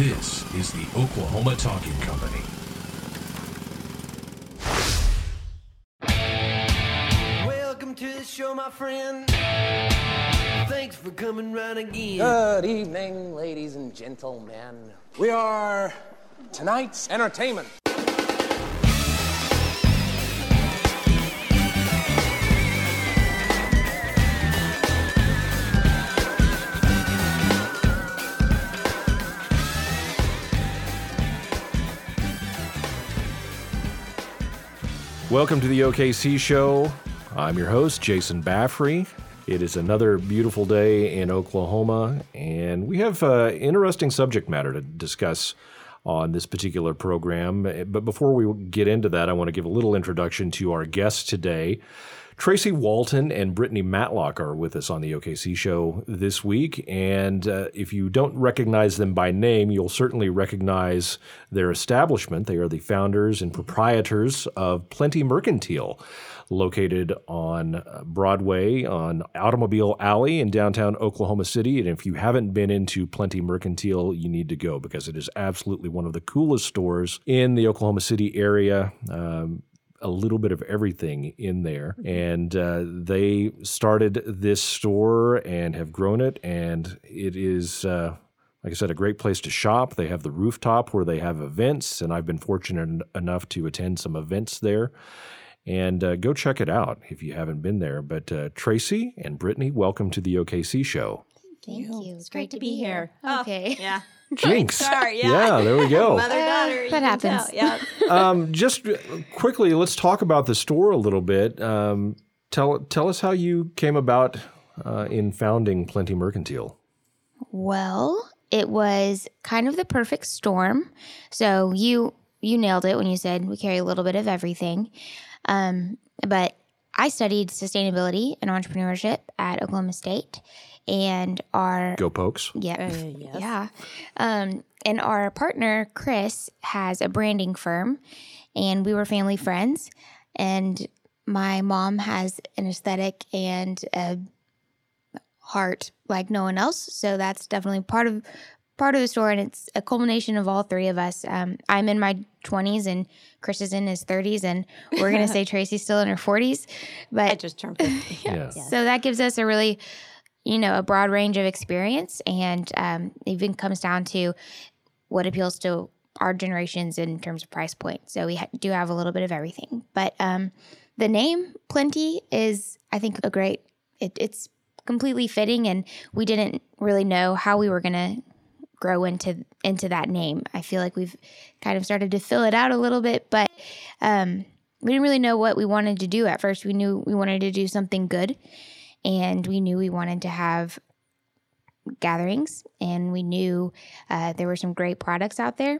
This is the Oklahoma Talking Company. Welcome to the show, my friend. Thanks for coming round again. Good evening, ladies and gentlemen. We are tonight's entertainment. Welcome to the OKC Show. I'm your host, Jason Baffrey. It is another beautiful day in Oklahoma, and we have uh, interesting subject matter to discuss on this particular program. But before we get into that, I want to give a little introduction to our guest today. Traci Walton and Brittney Matlock are with us on the OKC show this week. And uh, if you don't recognize them by name, you'll certainly recognize their establishment. They are the founders and proprietors of Plenty Mercantile, located on uh, Broadway on Automobile Alley in downtown Oklahoma City. And if you haven't been into Plenty Mercantile, you need to go because it is absolutely one of the coolest stores in the Oklahoma City area. Um, a little bit of everything in there. And uh, they started this store and have grown it. And it is, uh, like I said, a great place to shop. They have the rooftop where they have events. And I've been fortunate enough to attend some events there. And uh, go check it out if you haven't been there. But uh, Traci and Brittney, welcome to the OKC show. Thank you. It's great to be here. Oh, Okay. Yeah. Jinx. Sorry, yeah. there we go. Mother daughter. that happens. Yeah. um, just quickly, let's talk about the store a little bit. Um, tell tell us how you came about uh, in founding Plenty Mercantile. Well, it was kind of the perfect storm. So you you nailed it when you said we carry a little bit of everything. Um, but I studied sustainability and entrepreneurship at Oklahoma State, and our Go Pokes. Yeah. Uh, yes. Yeah. Um, and our partner, Chris, has a branding firm, and we were family friends. And my mom has an aesthetic and a heart like no one else. So that's definitely part of part of the store and it's a culmination of all three of us um, i'm in my 20s and chris is in his 30s and we're going to say traci's still in her 40s but I just turned 50. Yeah. so that gives us a really, you know, a broad range of experience, and um, even comes down to what appeals to our generations in terms of price point. So we ha- do have a little bit of everything, but um, the name Plenty is, I think, a great. It, it's completely fitting, and we didn't really know how we were gonna grow into into that name. I feel like we've kind of started to fill it out a little bit, but um, we didn't really know what we wanted to do at first. We knew we wanted to do something good, and we knew we wanted to have gatherings, and we knew uh, there were some great products out there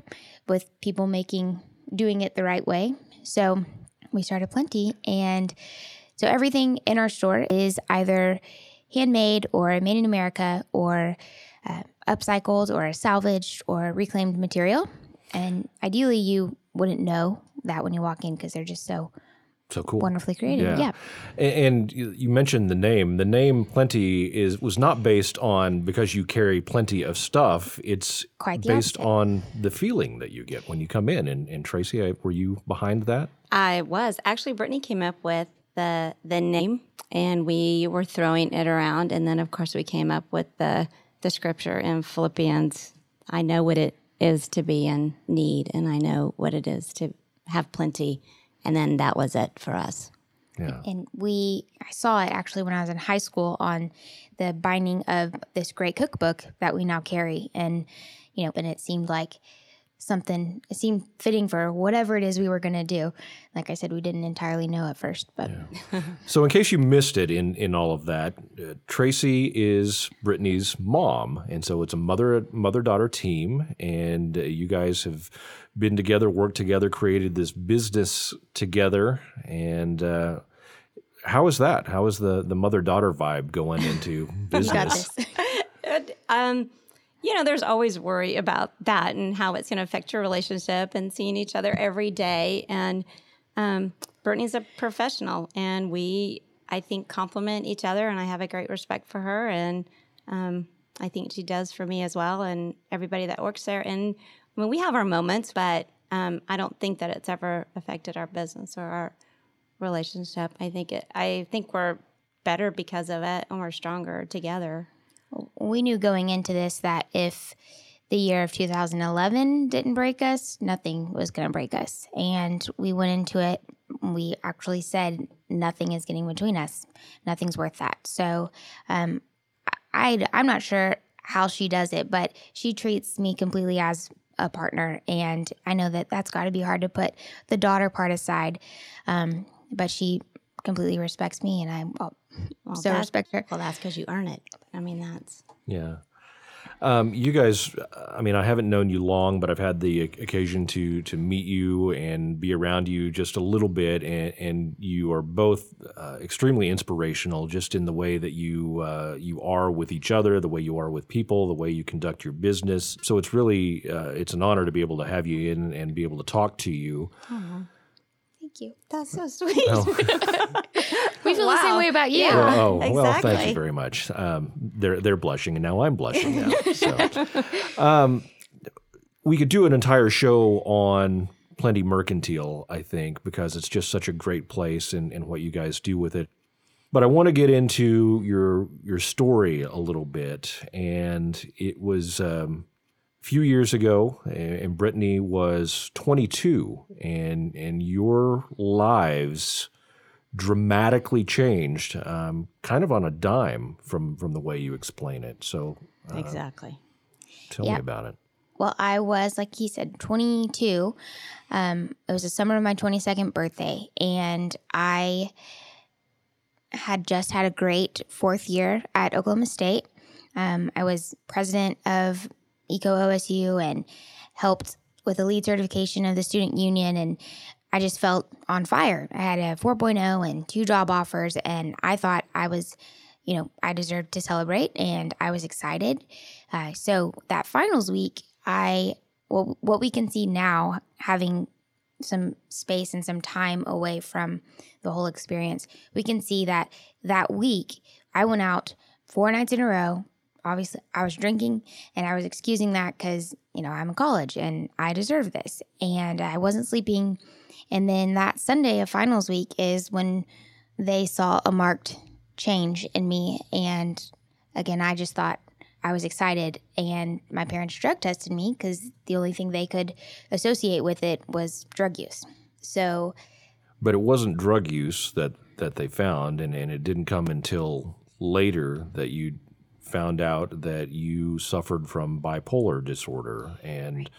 with people making doing it the right way. So we started Plenty, and so everything in our store is either handmade or made in America or uh, upcycled or salvaged or reclaimed material. And ideally, you wouldn't know that when you walk in because they're just so So cool. wonderfully created. Yeah. Yeah. A- And you you mentioned the name. The name Plenty is was not based on because you carry plenty of stuff. It's Quite based opposite. on the feeling that you get when you come in. And, and Traci, I- were you behind that? I was. Actually, Brittney came up with the the name and we were throwing it around. And then, of course, we came up with the, the scripture in Philippians I know what it is to be in need, and I know what it is to have plenty. And then that was it for us. Yeah. And we, I saw it actually when I was in high school on the binding of this great cookbook that we now carry. And, you know, and it seemed like something, it seemed fitting for whatever it is we were going to do. Like I said, we didn't entirely know at first, but So, in case you missed it in, in all of that, uh, Traci is Brittney's mom, and so it's a mother mother daughter team, and uh, you guys have been together, worked together, created this business together, and. Uh, how is that? How is the, the mother daughter vibe going into business? Um, you know, there's always worry about that and how it's going to affect your relationship and seeing each other every day. And um, Brittney's a professional, and we, I think, complement each other. And I have a great respect for her, and um, I think she does for me as well, and everybody that works there. And I mean, we have our moments, but um, I don't think that it's ever affected our business or our relationship. I think it. I think we're better because of it, and we're stronger together. We knew going into this that if the year of 2011 didn't break us, nothing was going to break us. And we went into it, we actually said, nothing is getting between us. Nothing's worth that. So um, I, I'm not sure how she does it, but she treats me completely as a partner. And I know that that's got to be hard to put the daughter part aside. Um, but she completely respects me, and I well, so respect her. Well, that's because you earn it. I mean, that's Yeah. Um, you guys, I mean, I haven't known you long, but I've had the occasion to to meet you and be around you just a little bit, and, and you are both uh, extremely inspirational, just in the way that you uh, you are with each other, the way you are with people, the way you conduct your business. So it's really uh, it's an honor to be able to have you in and be able to talk to you. Thank you. that's so sweet. We feel the same way about you. Yeah. Oh well, thank you very much. Um, they're they're blushing, and now I'm blushing now. so, um, we could do an entire show on Plenty Mercantile, I think, because it's just such a great place and, and what you guys do with it. But I want to get into your your story a little bit, and it was um, a few years ago, and Brittany was 22, and and your lives dramatically changed, um, kind of on a dime from from the way you explain it. So exactly. tell me about it. Well, I was, like he said, 22. Um, it was the summer of my 22nd birthday, and I had just had a great fourth year at Oklahoma State. Um, I was president of Eco OSU and helped with the LEED certification of the student union, and I just felt on fire. I had a 4.0 and two job offers, and I thought I was, you know, I deserved to celebrate, and I was excited. Uh, so that finals week, I well, what we can see now, having some space and some time away from the whole experience, we can see that that week I went out four nights in a row. Obviously, I was drinking and I was excusing that because, you know, I'm in college and I deserve this. And I wasn't sleeping. And then that Sunday of finals week is when they saw a marked change in me. And again, I just thought I was excited. And my parents drug tested me because the only thing they could associate with it was drug use. So, But it wasn't drug use that that they found, and, and it didn't come until later that you found out that you suffered from bipolar disorder and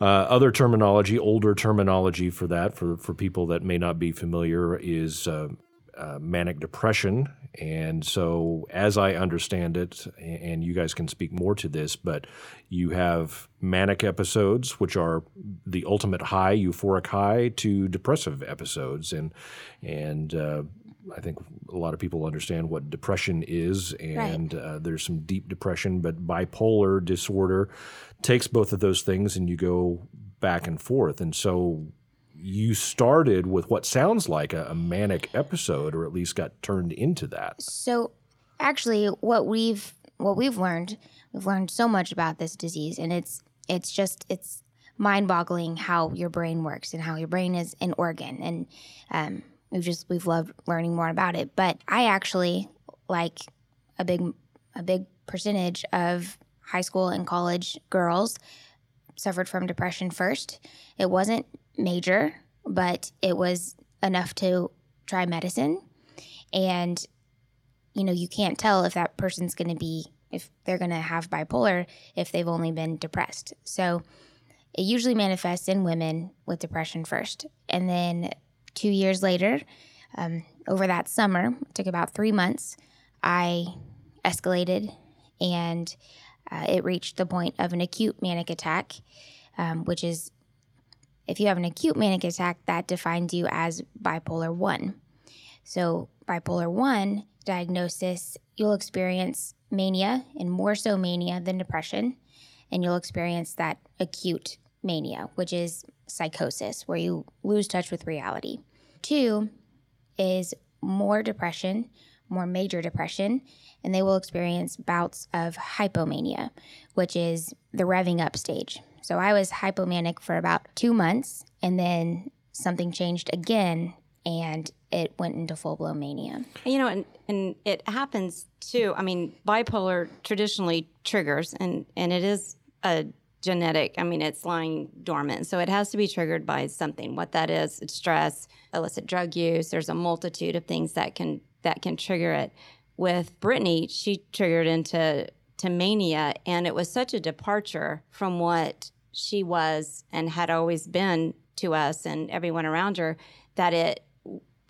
uh, other terminology, older terminology for that, for, for people that may not be familiar, is uh, uh, manic depression. And so, as I understand it, and you guys can speak more to this, but you have manic episodes, which are the ultimate high, euphoric high, to depressive episodes, and and uh, I think a lot of people understand what depression is, and uh, there's some deep depression, but bipolar disorder takes both of those things, and you go back and forth, and so you started with what sounds like a, a manic episode, or at least got turned into that. So actually what we've what we've learned, we've learned so much about this disease and it's it's just it's mind-boggling how your brain works and how your brain is an organ. And um, we've just we've loved learning more about it. But I actually like a big a big percentage of high school and college girls suffered from depression first. It wasn't major, but it was enough to try medicine. And, you know, you can't tell if that person's going to be, if they're going to have bipolar if they've only been depressed. So it usually manifests in women with depression first. And then two years later, um, over that summer, it took about three months, I escalated and uh, it reached the point of an acute manic attack, um, which is if you have an acute manic attack, that defines you as bipolar 1. So, bipolar 1 diagnosis, you'll experience mania and more so mania than depression. And you'll experience that acute mania, which is psychosis, where you lose touch with reality. Two is more depression, more major depression, and they will experience bouts of hypomania, which is the revving up stage. So I was hypomanic for about two months, and then something changed again, and it went into full blown mania. You know, and, and it happens too. I mean, bipolar traditionally triggers, and, and it is a genetic, I mean, it's lying dormant. So it has to be triggered by something. What that is, it's stress, illicit drug use. There's a multitude of things that can that can trigger it. With Brittney, she triggered into to mania, and it was such a departure from what she was and had always been to us and everyone around her that it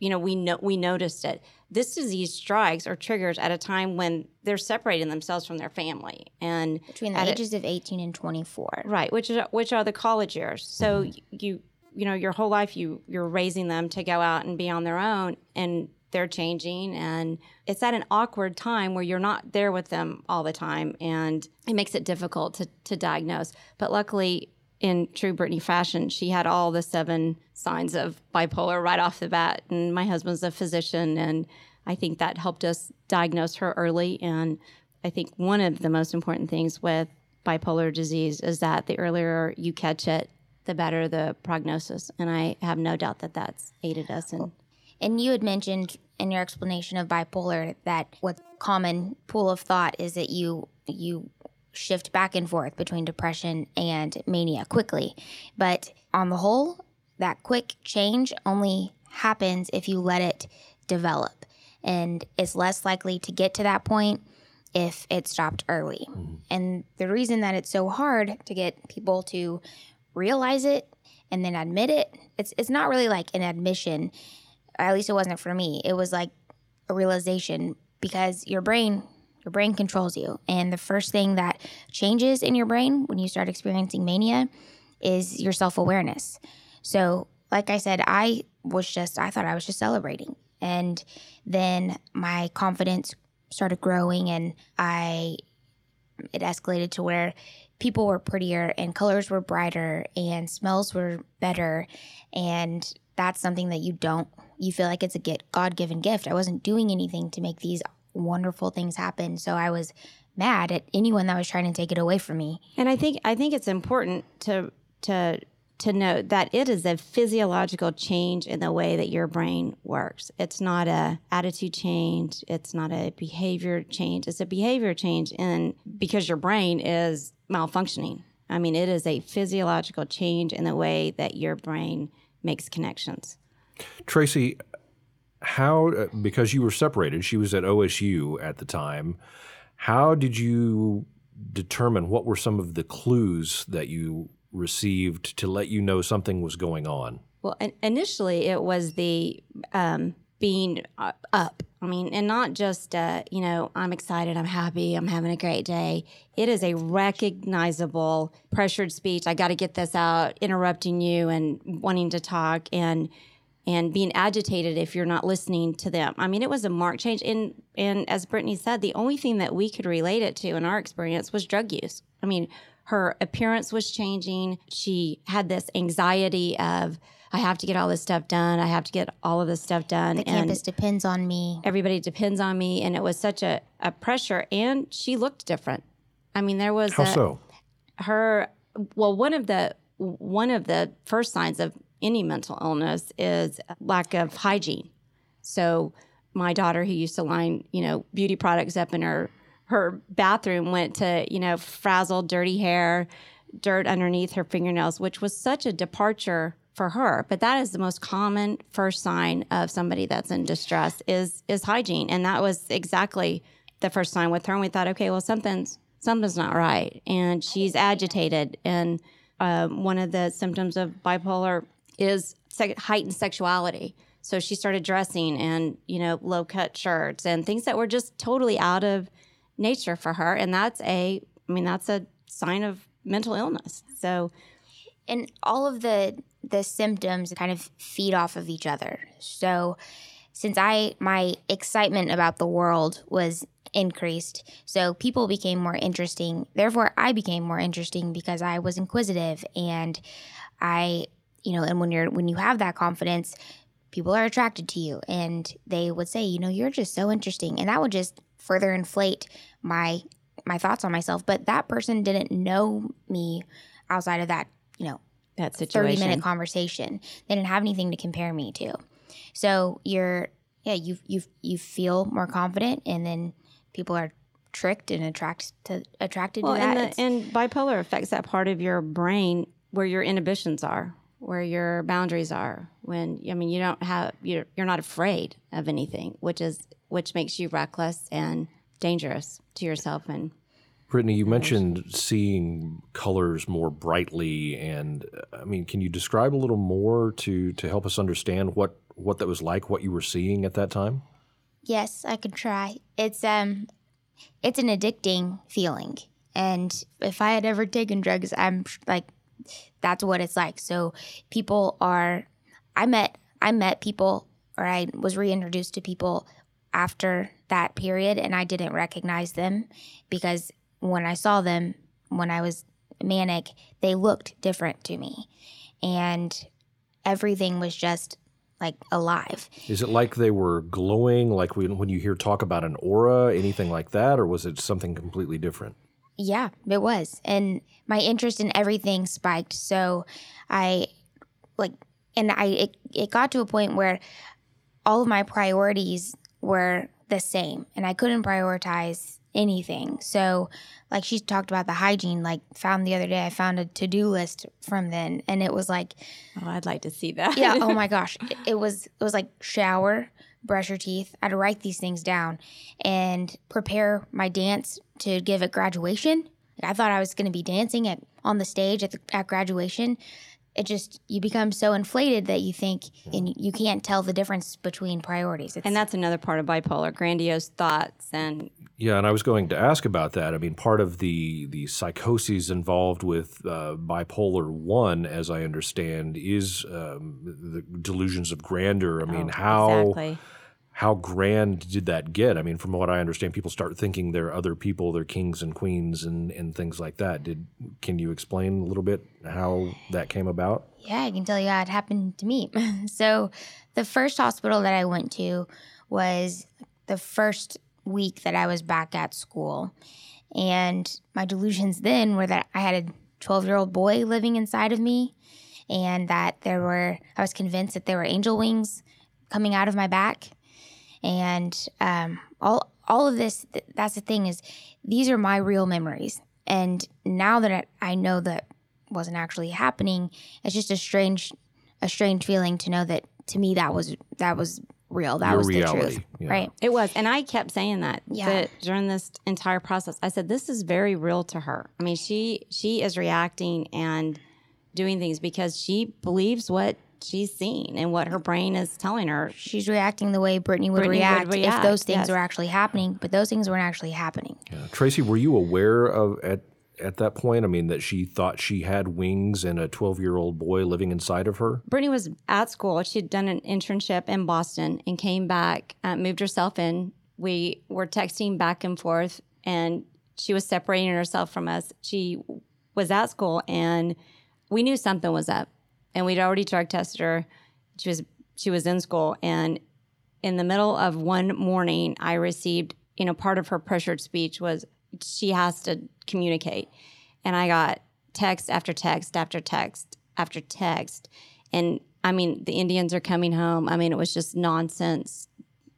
you know we know we noticed it this disease strikes or triggers at a time when they're separating themselves from their family and Between the at a- ages of 18 and 24. right which are which are the college years. So mm-hmm. you you know your whole life you you're raising them to go out and be on their own and they're changing and it's at an awkward time where you're not there with them all the time and it makes it difficult to to diagnose. But luckily in true Brittney fashion, she had all the seven signs of bipolar right off the bat. And my husband's a physician, and I think that helped us diagnose her early. And I think one of the most important things with bipolar disease is that the earlier you catch it, the better the prognosis. And I have no doubt that that's aided us in. And you had mentioned in your explanation of bipolar that what common pool of thought is that you you shift back and forth between depression and mania quickly. But on the whole, that quick change only happens if you let it develop. And it's less likely to get to that point if it stopped early. Mm-hmm. And the reason that it's so hard to get people to realize it and then admit it, it's it's not really like an admission. At least it wasn't for me. It was like a realization because your brain your brain controls you. And the first thing that changes in your brain when you start experiencing mania is your self-awareness. So, like I said, I was just I thought I was just celebrating. And then my confidence started growing and I it escalated to where people were prettier and colors were brighter and smells were better and that's something that you don't you feel like it's a god-given gift i wasn't doing anything to make these wonderful things happen so i was mad at anyone that was trying to take it away from me And I think I think it's important to to to note that it is a physiological change in the way that your brain works. It's not a attitude change, it's not a behavior change. It's a behavior change in because your brain is malfunctioning. I mean, it is a physiological change in the way that your brain makes connections. Traci, how uh, because you were separated, she was at OSU at the time. How did you determine what were some of the clues that you received to let you know something was going on? Well, initially it was the um, being uh, up. I mean, and not just uh, you know I'm excited, I'm happy, I'm having a great day. It is a recognizable pressured speech. I got to get this out, interrupting you and wanting to talk and and being agitated if you're not listening to them. I mean, it was a marked change. And and as Brittney said, the only thing that we could relate it to in our experience was drug use. I mean, her appearance was changing. She had this anxiety of I have to get all this stuff done. I have to get all of this stuff done. the campus depends on me everybody depends on me, and it was such a, a pressure. And she looked different. I mean, there was How a, so? her well one of the one of the first signs of any mental illness is lack of hygiene. So my daughter who used to line you know beauty products up in her her bathroom went to you know frazzled dirty hair dirt underneath her fingernails which was such a departure for her. But that is the most common first sign of somebody that's in distress is is hygiene. And that was exactly the first sign with her. And we thought okay well something's something's not right. And she's agitated. And um, one of the symptoms of bipolar is heightened sexuality so she started dressing and you know low cut shirts and things that were just totally out of nature for her and that's a i mean that's a sign of mental illness so and all of the the symptoms kind of feed off of each other. So since I my excitement about the world was increased, so people became more interesting. Therefore, I became more interesting because I was inquisitive and I, you know, and when you're when you have that confidence, people are attracted to you and they would say, you know, you're just so interesting. And that would just further inflate my my thoughts on myself. But that person didn't know me outside of that, you know, That situation. 30 minute conversation. They didn't have anything to compare me to. So you're yeah, you you you feel more confident and then people are tricked and attract to attracted Well, to that. and, the, and bipolar affects that part of your brain where your inhibitions are, where your boundaries are. When I mean, you don't have you're you're not afraid of anything, which is which makes you reckless and dangerous to yourself. And Brittney, you mentioned seeing colors more brightly, and I mean, can you describe a little more to to help us understand what what that was like, what you were seeing at that time? Yes, I could try. It's um it's an addicting feeling. And if I had ever taken drugs, I'm like that's what it's like. So people are I met I met people or I was reintroduced to people after that period and I didn't recognize them because when I saw them when I was manic, they looked different to me. And everything was just like alive. Is it like they were glowing, like when, you hear talk about an aura, anything like that, or was it something completely different? Yeah, it was. And my interest in everything spiked. So I like and I it, it got to a point where all of my priorities were the same and I couldn't prioritize anything. So like she talked about the hygiene, like found the other day I found a to-do list from then and it was like oh, I'd like to see that. yeah oh my gosh it, it was it was like shower brush your teeth. I'd write these things down and prepare my dance to give at graduation. I thought i was going to be dancing at on the stage at, the, at graduation. It just you become so inflated that you think and you can't tell the difference between priorities. It's, and that's another part of bipolar: grandiose thoughts and Yeah, and I was going to ask about that. I mean, part of the the psychoses involved with uh, bipolar one, as I understand, is um, the delusions of grandeur. I mean, how Oh, exactly. how grand did that get? I mean, from what I understand, people start thinking they're other people, they're kings and queens and, and things like that. Did can you explain a little bit how that came about? Yeah, I can tell you how it happened to me. so, the first hospital that I went to was the first week that I was back at school. And my delusions then were that I had a 12 year old boy living inside of me, and that there were, I was convinced that there were angel wings coming out of my back. And um, all, all of this, th- that's the thing is, these are my real memories. And now that I I know that wasn't actually happening, it's just a strange, a strange feeling to know that to me that was that was real. That Your was the truth, yeah. right? It was, and I kept saying that, Yeah. that during this entire process. I said, "This is very real to her." I mean, she she is reacting and doing things because she believes what she's seen and what her brain is telling her. She's reacting the way Brittney would, Brittney would react, if those things yes. were actually happening, but those things weren't actually happening. Yeah. Traci, were you aware of at at that point? I mean, that she thought she had wings and a twelve year old boy living inside of her. Brittney was at school. She had done an internship in Boston and came back, uh, moved herself in. We were texting back and forth, and she was separating herself from us. She was at school, and we knew something was up. And we'd already drug tested her. She was she was in school, and in the middle of one morning, I received, you know, part of her pressured speech was she has to communicate. And I got text after text after text after text. And I mean, the Indians are coming home. I mean, it was just nonsense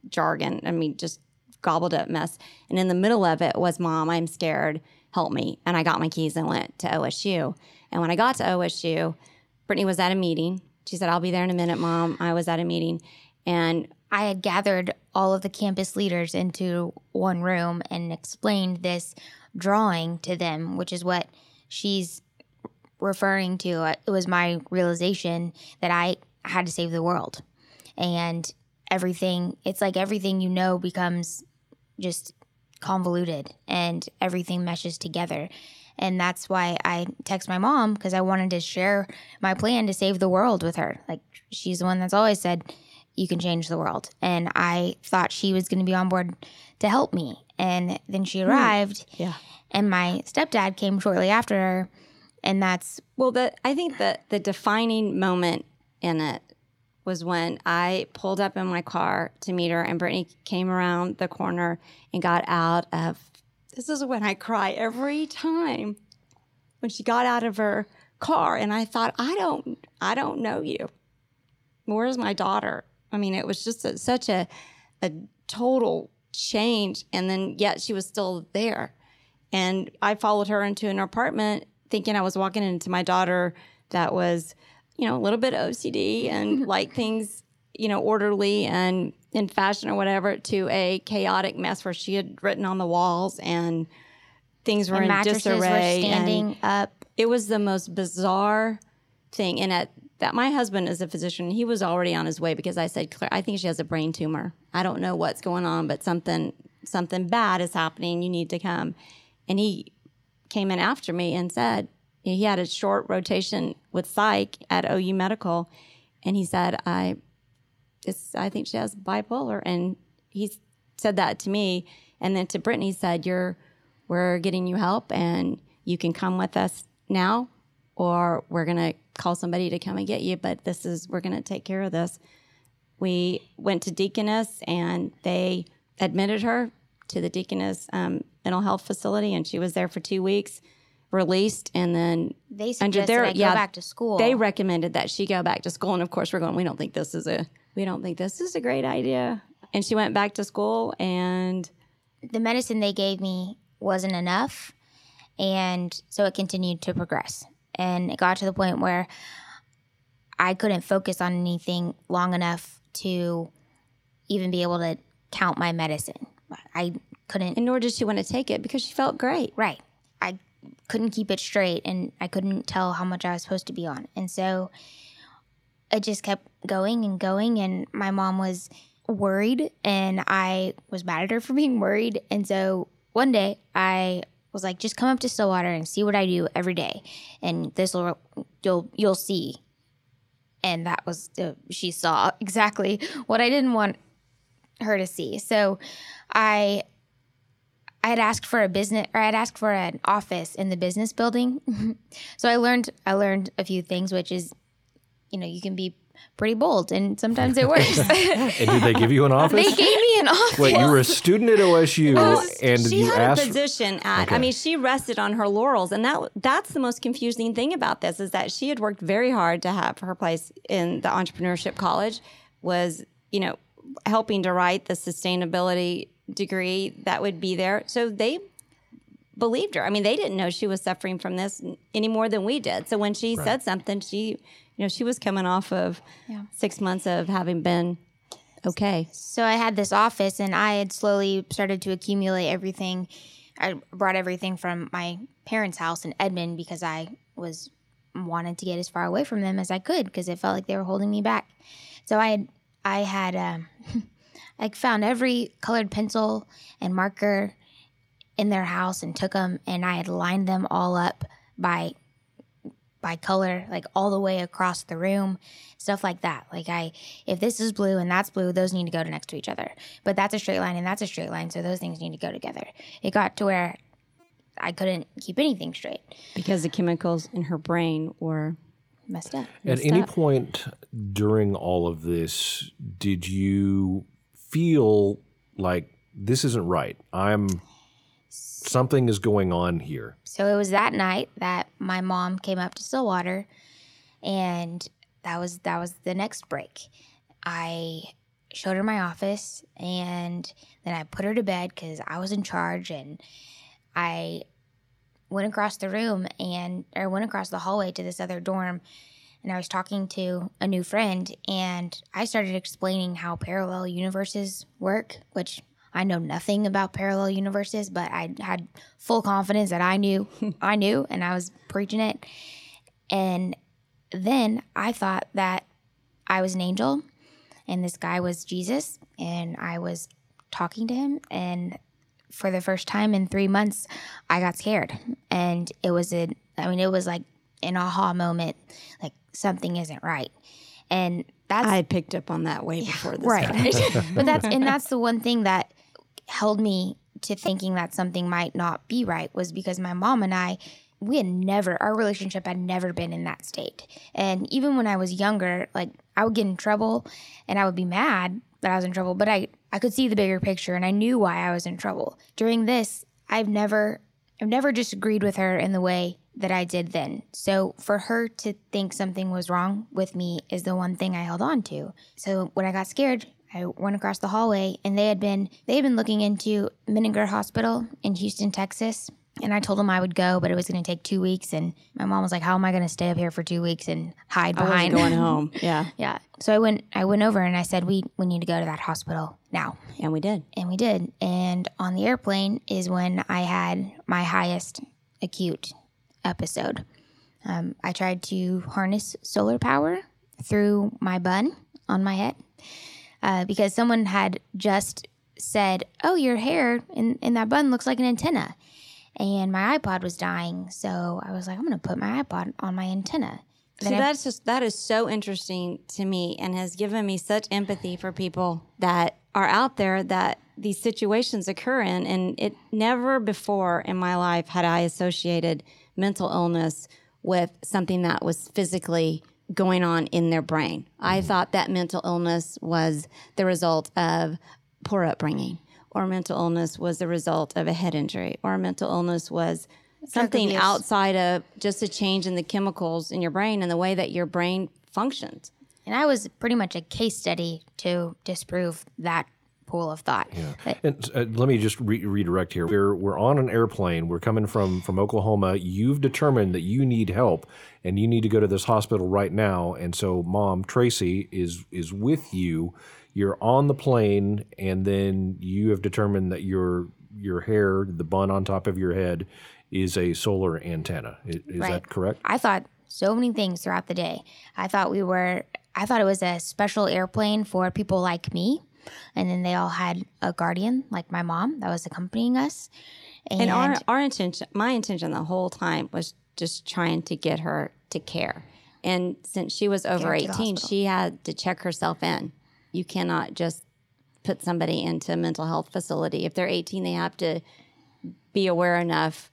jargon. I mean, just gobbled up mess. And in the middle of it was, Mom, I'm scared. Help me. And I got my keys and went to OSU. And when I got to OSU, Brittney was at a meeting. She said, I'll be there in a minute, Mom. I was at a meeting. And I had gathered all of the campus leaders into one room and explained this drawing to them, which is what she's referring to. Uh, it was my realization that I had to save the world. And everything, it's like everything you know becomes just convoluted and everything meshes together. And that's why I text my mom because I wanted to share my plan to save the world with her. Like, she's the one that's always said, you can change the world. And I thought she was going to be on board to help me. And then she hmm. arrived. Yeah. And my stepdad came shortly after her. And that's Well, the I think that the defining moment in it was when I pulled up in my car to meet her, and Brittney came around the corner and got out of. This is when I cry every time when she got out of her car, and I thought, I don't, I don't know you. Where's my daughter? I mean, it was just a, such a, a total change, and then yet she was still there. And I followed her into an apartment thinking I was walking into my daughter that was, you know, a little bit OCD and mm-hmm. like things, you know, orderly and in fashion or whatever to a chaotic mess where she had written on the walls and things were And in mattresses were standing and up. it was the most bizarre thing. And at that, my husband is a physician. He was already on his way because I said, Claire, I think she has a brain tumor. I don't know what's going on, but something something bad is happening. You need to come. And he came in after me and said he had a short rotation with psych at OU Medical, and he said, "I, it's I think she has bipolar." And he said that to me, and then to Brittney he said, "You're, we're getting you help, and you can come with us now, or we're gonna call somebody to come and get you. But this is we're gonna take care of this." We went to Deaconess, and they admitted her to the Deaconess um, mental health facility, and she was there for two weeks, released, and then They under suggested their I go yeah, back to school. They recommended that she go back to school, and of course, we're going. We don't think this is a we don't think this is a great idea. And she went back to school, and the medicine they gave me wasn't enough. And so it continued to progress. And it got to the point where I couldn't focus on anything long enough to even be able to count my medicine. I couldn't, and nor did she want to take it because she felt great. right. I couldn't keep it straight and I couldn't tell how much I was supposed to be on. And so it just kept going and going. And my mom was worried and I was mad at her for being worried. And so one day I was like, just come up to Stillwater and see what I do every day. And this will, you'll, you'll see. And that was, uh, she saw exactly what I didn't want her to see. So I, I had asked for a business or I'd asked for an office in the business building. so I learned I learned a few things, which is, you know, you can be pretty bold and sometimes it works. And did they give you an office? they gave me an office. Wait, you were a student at OSU, and she you had asked. a position at. I mean, she rested on her laurels, and that that's the most confusing thing about this is that she had worked very hard to have her place in the entrepreneurship college. Was you know helping to write the sustainability degree that would be there, so they believed her. I mean, they didn't know she was suffering from this any more than we did. So when she said something, she you know she was coming off of six months of having been okay. So I had this office and I had slowly started to accumulate everything. I brought everything from my parents' house in Edmond because I was wanted to get as far away from them as I could because it felt like they were holding me back. So I had I had um, I found every colored pencil and marker in their house and took them and I had lined them all up by by color, like all the way across the room, stuff like that. Like I, if this is blue and that's blue, those need to go to next to each other. But that's a straight line and that's a straight line, so those things need to go together. It got to where I couldn't keep anything straight. because the chemicals in her brain were Messed up. At any up. point during all of this, did you feel like this isn't right? I'm something is going on here. So it was that night that my mom came up to Stillwater, and that was that was the next break. I showed her my office, and then I put her to bed because I was in charge, and I went across the room and or went across the hallway to this other dorm, and I was talking to a new friend, and I started explaining how parallel universes work, which I know nothing about parallel universes, but I had full confidence that I knew, I knew, and I was preaching it. And then I thought that I was an angel and this guy was Jesus, and I was talking to him. And for the first time in three months, I got scared. And it was a, I mean, it was like an aha moment, like something isn't right. And that's I had picked up on that way before this. right but that's and that's the one thing that held me to thinking that something might not be right was because my mom and i we had never, our relationship had never been in that state. And even when I was younger, like I would get in trouble and I would be mad that I was in trouble, but I, I could see the bigger picture and I knew why I was in trouble. During this, I've never, I've never disagreed with her in the way that I did then. So for her to think something was wrong with me is the one thing I held on to. So when I got scared, I went across the hallway and they had been they had been looking into Menninger Hospital in Houston, Texas. And I told them I would go, but it was going to take two weeks. And my mom was like, "How am I going to stay up here for two weeks and hide I wasn't behind?" going home. Yeah. yeah. So I went. I went over and I said, "We we need to go to that hospital now." And we did. And we did. And on the airplane is when I had my highest acute episode. Um, I tried to harness solar power through my bun on my head uh, because someone had just said, Oh, your hair in, in that bun looks like an antenna. And my iPod was dying. So I was like, I'm going to put my iPod on my antenna. See, that's just that is so interesting to me and has given me such empathy for people that are out there that these situations occur in. And it never before in my life had I associated mental illness with something that was physically going on in their brain. I mm-hmm. thought that mental illness was the result of poor upbringing, or mental illness was the result of a head injury, or mental illness was something outside of just a change in the chemicals in your brain and the way that your brain functions. And I was pretty much a case study to disprove that pool of thought. That- And uh, let me just re- redirect here. We're we're on an airplane. We're coming from from Oklahoma. You've determined that you need help and you need to go to this hospital right now. And so, Mom Traci is is with you. You're on the plane, and then you have determined that your your hair, the bun on top of your head, is a solar antenna. I- Is, Right. that correct? I thought so many things throughout the day. I thought we were, I thought it was a special airplane for people like me. And then they all had a guardian, like my mom, that was accompanying us. And, And our our intention, my intention the whole time was just trying to get her to care. And since she was over her to the 18, she had to check herself in. You cannot just put somebody into a mental health facility. If they're 18, they have to be aware enough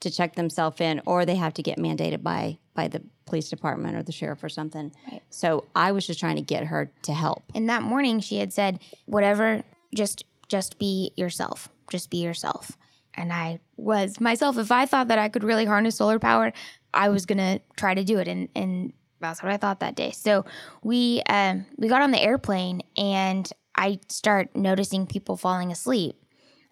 to check themselves in or they have to get mandated by by the police department or the sheriff or something. Right. So I was just trying to get her to help. and that morning she had said, whatever, just, just be yourself. Just be yourself. And I was myself. If I thought that I could really harness solar power, I was gonna try to do it. And, and that's what I thought that day. So we um, we got on the airplane and I start noticing people falling asleep.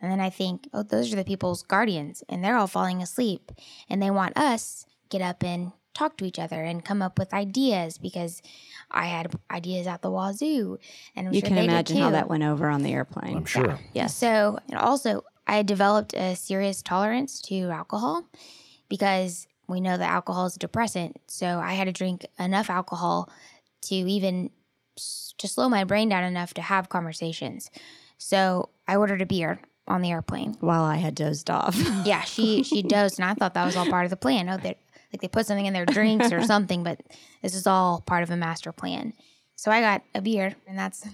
And then I think, oh, those are the people's guardians, and they're all falling asleep, and they want us get up and talk to each other and come up with ideas because I had ideas out the wazoo, and I'm You sure can they imagine how that went over on the airplane. I'm sure. Yes. So, and also, I developed a serious tolerance to alcohol because we know that alcohol is a depressant. So, I had to drink enough alcohol to even to slow my brain down enough to have conversations. So, I ordered a beer on the airplane. While I had dozed off. Yeah, she she dosed, and I thought that was all part of the plan. Oh, they like they put something in their drinks or something, but this is all part of a master plan. So I got a beer, and that's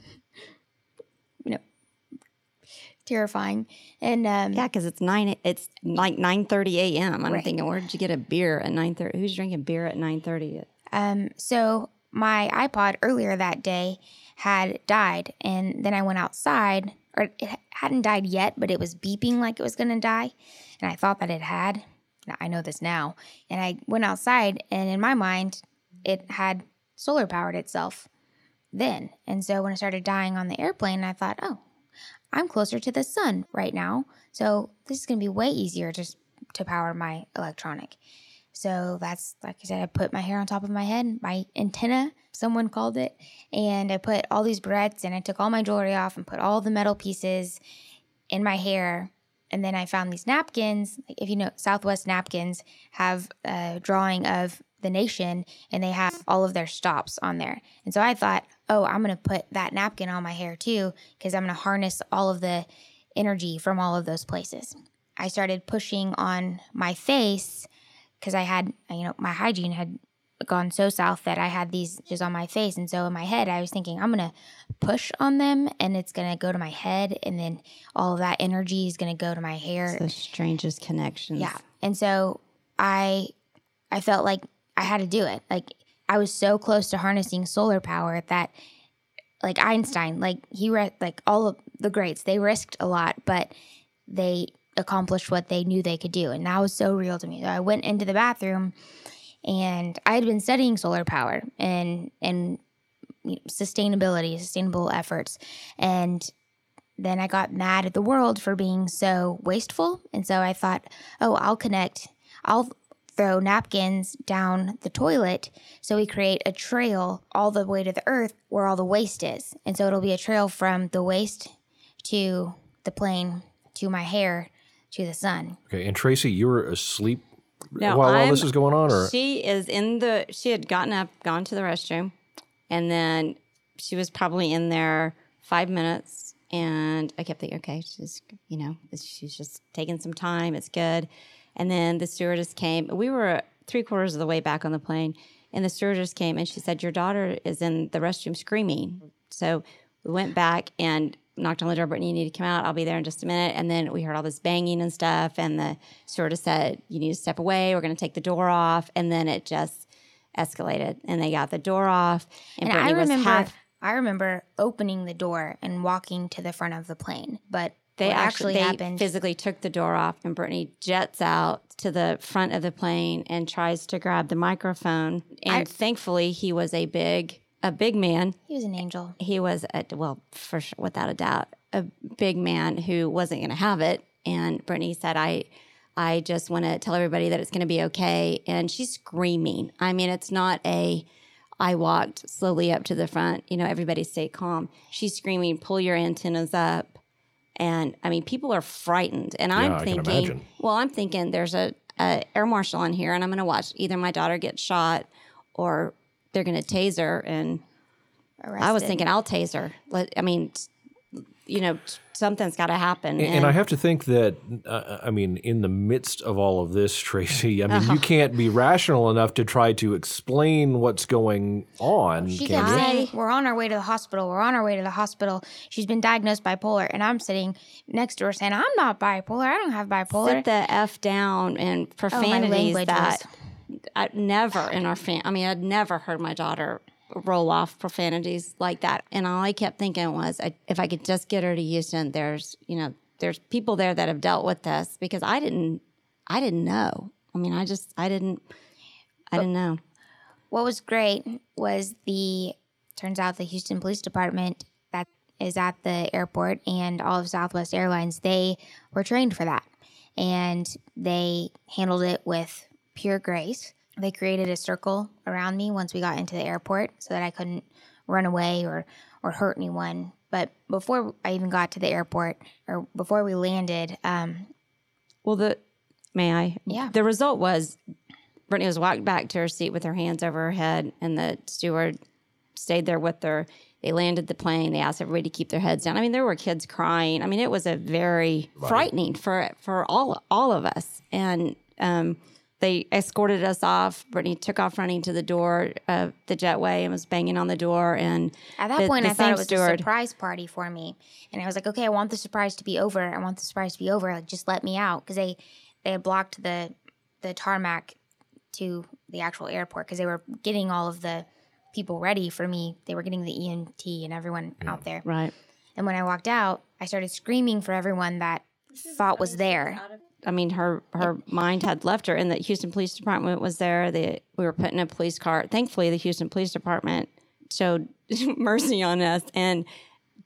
you know terrifying. And um, Yeah, because it's nine. It's like nine thirty a.m. I'm Right. thinking, where did you get a beer at nine thirty? Who's drinking beer at nine thirty? Um, so my iPod earlier that day had died, and then I went outside, or it hadn't died yet, but it was beeping like it was gonna die, and I thought that it had. I know this now, and I went outside, and in my mind, it had solar powered itself then, and so when it started dying on the airplane, I thought, oh, I'm closer to the sun right now, so this is gonna be way easier just to power my electronic. So that's like I said, I put my hair on top of my head, my antenna, someone called it, and I put all these barrettes and I took all my jewelry off and put all the metal pieces in my hair. And then I found these napkins. If you know, Southwest napkins have a drawing of the nation and they have all of their stops on there. And so I thought, oh, I'm going to put that napkin on my hair too, because I'm going to harness all of the energy from all of those places. I started pushing on my face because I had, you know, my hygiene had gone so south that I had these just on my face. And so in my head, I was thinking, I'm going to push on them and it's going to go to my head. And then all of that energy is going to go to my hair. The strangest connections. Yeah. And so I I felt like I had to do it. Like I was so close to harnessing solar power that like Einstein, like he read like all of the greats, they risked a lot, but they accomplished what they knew they could do, and that was so real to me. So I went into the bathroom, and I had been studying solar power and and you know, sustainability, sustainable efforts, and then I got mad at the world for being so wasteful, and so I thought, oh, I'll connect, I'll throw napkins down the toilet so we create a trail all the way to the earth where all the waste is. And so it'll be a trail from the waste to the plane to my hair to the sun. Okay, and Traci, you were asleep No, while all I'm- this is going on, or She is in the. She had gotten up, gone to the restroom, and then she was probably in there five minutes. And I kept thinking, okay, she's you know she's just taking some time. It's good. And then the stewardess came. We were three quarters of the way back on the plane, and the stewardess came and she said, "Your daughter is in the restroom screaming." So we went back and knocked on the door. Brittney, you need to come out. I'll be there in just a minute. And then we heard all this banging and stuff. And the stewardess said, "You need to step away. We're going to take the door off." And then it just escalated, and they got the door off. And, And I remember half. I remember opening the door and walking to the front of the plane. But They actually, actually, they happened physically took the door off, and Brittney jets out to the front of the plane and tries to grab the microphone. And thankfully, he was a big, a big man. he was an angel. He was, a, well, for sure, without a doubt, a big man who wasn't going to have it. And Brittney said, "I, I just want to tell everybody that it's going to be okay." And she's screaming. I mean, it's not a. I walked slowly up to the front. You know, everybody stay calm. She's screaming, "Pull your antennas up!" And I mean, people are frightened. And Yeah, I'm I can thinking, well, I'm thinking there's a, a air marshal on here, and I'm going to watch either my daughter get shot or they're going to taser her. And I was thinking, I'll taser. Let, I mean, you know, something's got to happen. And, and I have to think that, uh, I mean, in the midst of all of this, Traci, I mean, Uh-huh. you can't be rational enough to try to explain what's going on. She can kept saying, "We're on our way to the hospital. We're on our way to the hospital." She's been diagnosed bipolar, and I'm sitting next to her saying, "I'm not bipolar. I don't have bipolar." sit the f down and profanities language that I never in our fam. I mean, I'd never heard my daughter roll off profanities like that, and all I kept thinking was, I, if I could just get her to Houston, there's you know, there's people there that have dealt with this because I didn't, I didn't know. I mean, I just, I didn't, I didn't know. what was great was the turns out the Houston Police Department that is at the airport and all of Southwest Airlines they were trained for that and they handled it with pure grace. They created a circle around me once we got into the airport so that I couldn't run away or or hurt anyone. But before I even got to the airport or before we landed, um, Well, the may I? Yeah. The result was Brittney was walked back to her seat with her hands over her head, and the steward stayed there with her. They landed the plane. They asked everybody to keep their heads down. I mean, there were kids crying. I mean, it was a very frightening for for all all of us. And um, they escorted us off. Brittney took off running to the door of the jetway and was banging on the door. And At that the- point, the I thought it was steward- a surprise party for me, and I was like, "Okay, I want the surprise to be over. I want the surprise to be over. Like, just let me out." Because they they had blocked the the tarmac to the actual airport because they were getting all of the people ready for me. They were getting the EMT and everyone out there. Right. And when I walked out, I started screaming for everyone that thought was there. I mean, her her mind had left her, and the Houston Police Department was there. The, we were put in a police car. Thankfully, the Houston Police Department showed mercy on us and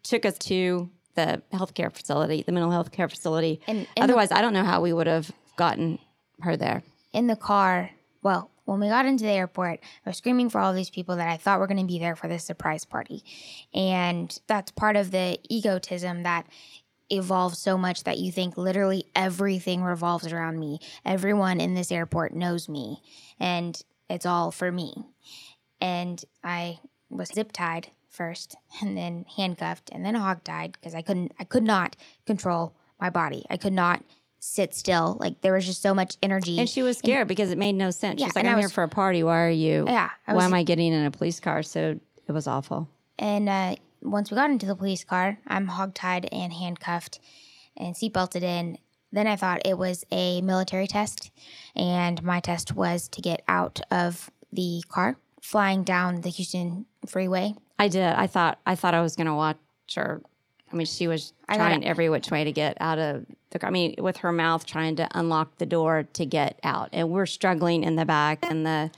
took us to the healthcare facility, the mental health care facility. And- and the- Otherwise, I don't know how we would have gotten her there. in the car. Well, when we got into the airport, I was screaming for all these people that I thought were going to be there for this surprise party. And that's part of the egotism that evolves so much that you think literally everything revolves around me. Everyone in this airport knows me, and it's all for me. And I was zip tied first, and then handcuffed, and then hog tied because I couldn't, I could not control my body. I could not sit still. Like there was just so much energy. And she was scared because it made no sense. Yeah, She's like, I'm here for a party. Why are you? Yeah, I Why was- am I getting in a police car? So it was awful. And uh, once we got into the police car, I'm hogtied and handcuffed and seatbelted in. then I thought it was a military test, and my test was to get out of the car flying down the Houston freeway. I did. I thought I thought I was going to watch her. I mean, she was trying every which way to get out of the car. I mean, with her mouth trying to unlock the door to get out, and we're struggling in the back, and the,